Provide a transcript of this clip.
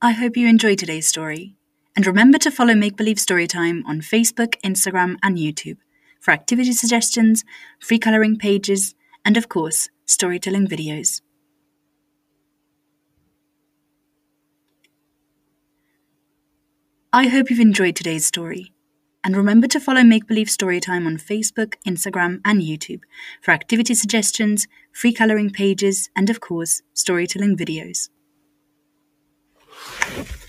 I hope you enjoyed today's story. And remember to follow Make Believe Storytime on Facebook, Instagram, and YouTube for activity suggestions, free colouring pages, and of course, storytelling videos. I hope you've enjoyed today's story. And remember to follow Make Believe Storytime on Facebook, Instagram, and YouTube for activity suggestions, free colouring pages, and of course, storytelling videos you